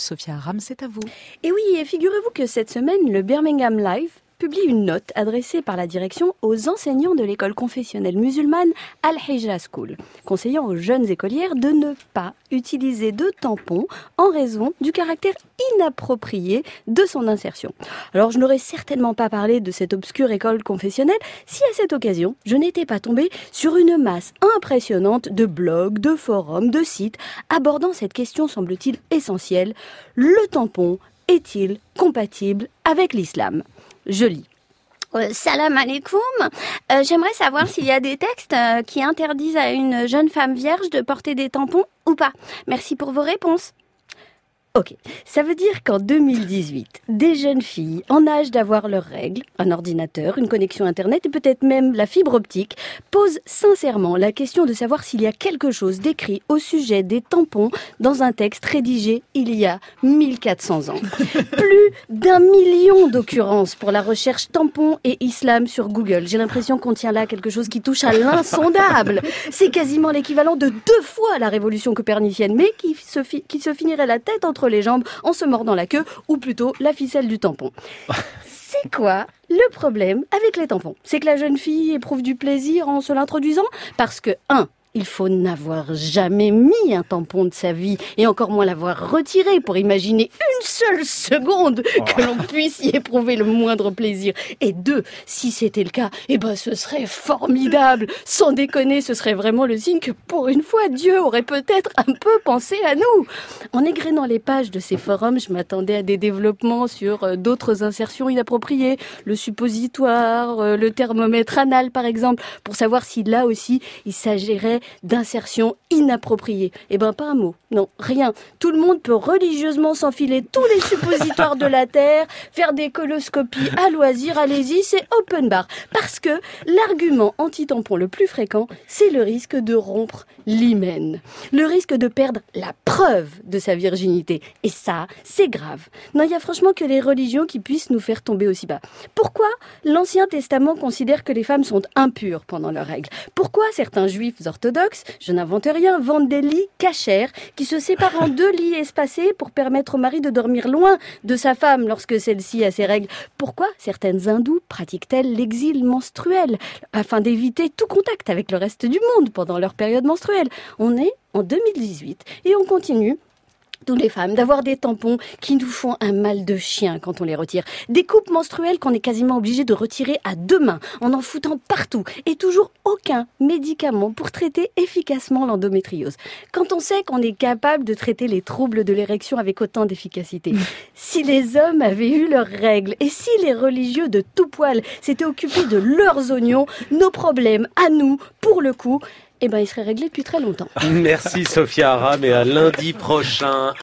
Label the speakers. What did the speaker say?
Speaker 1: Sophia Aram, c'est à vous.
Speaker 2: Et oui, et figurez-vous que cette semaine, le Birmingham Live publie une note adressée par la direction aux enseignants de l'école confessionnelle musulmane Al-Hijra School, conseillant aux jeunes écolières de ne pas utiliser de tampons en raison du caractère inapproprié de son insertion. Alors je n'aurais certainement pas parlé de cette obscure école confessionnelle si à cette occasion je n'étais pas tombée sur une masse impressionnante de blogs, de forums, de sites abordant cette question semble-t-il essentielle, le tampon est-il compatible avec l'islam? Je lis.
Speaker 3: Euh, salam alaikum. Euh, J'aimerais savoir s'il y a des textes euh, qui interdisent à une jeune femme vierge de porter des tampons ou pas. Merci pour vos réponses.
Speaker 2: Ok, ça veut dire qu'en 2018, des jeunes filles en âge d'avoir leurs règles, un ordinateur, une connexion Internet et peut-être même la fibre optique, posent sincèrement la question de savoir s'il y a quelque chose d'écrit au sujet des tampons dans un texte rédigé il y a 1400 ans. Plus d'un million d'occurrences pour la recherche tampons et islam sur Google. J'ai l'impression qu'on tient là quelque chose qui touche à l'insondable. C'est quasiment l'équivalent de deux fois la révolution copernicienne, mais qui se, qui se finirait la tête entre les jambes en se mordant la queue, ou plutôt la ficelle du tampon. C'est quoi le problème avec les tampons? C'est que la jeune fille éprouve du plaisir en se l'introduisant? Parce que, un, il faut n'avoir jamais mis un tampon de sa vie et encore moins l'avoir retiré pour imaginer une seule seconde que l'on puisse y éprouver le moindre plaisir. Et deux, si c'était le cas, eh ben ce serait formidable. Sans déconner, ce serait vraiment le signe que pour une fois, Dieu aurait peut-être un peu pensé à nous. En égrénant les pages de ces forums, je m'attendais à des développements sur euh, d'autres insertions inappropriées, le suppositoire, euh, le thermomètre anal par exemple, pour savoir si là aussi il s'agirait d'insertion inappropriée. Eh ben, pas un mot. Non, rien. Tout le monde peut religieusement s'enfiler tous les suppositoires de la Terre, faire des coloscopies à loisir, allez-y, c'est open bar. Parce que l'argument anti-tampon le plus fréquent, c'est le risque de rompre l'hymen. Le risque de perdre la preuve de sa virginité. Et ça, c'est grave. Non, il y a franchement que les religions qui puissent nous faire tomber aussi bas. Pourquoi l'Ancien Testament considère que les femmes sont impures pendant leurs règles? Pourquoi certains juifs orthodoxes, je n'invente rien, vendent des lits cachers qui se séparent en deux lits espacés pour permettre au mari de dormir loin de sa femme lorsque celle-ci a ses règles. Pourquoi certaines hindous pratiquent-elles l'exil menstruel afin d'éviter tout contact avec le reste du monde pendant leur période menstruelle? On est en 2018 et on continue toutes les femmes, d'avoir des tampons qui nous font un mal de chien quand on les retire. Des coupes menstruelles qu'on est quasiment obligé de retirer à deux mains, en en foutant partout, et toujours aucun médicament pour traiter efficacement l'endométriose. Quand on sait qu'on est capable de traiter les troubles de l'érection avec autant d'efficacité. Si les hommes avaient eu leurs règles, et si les religieux de tout poil s'étaient occupés de leurs oignons, nos problèmes, à nous, pour le coup, eh ben, il serait réglé depuis très longtemps.
Speaker 4: Merci Sophia Aram et à lundi prochain.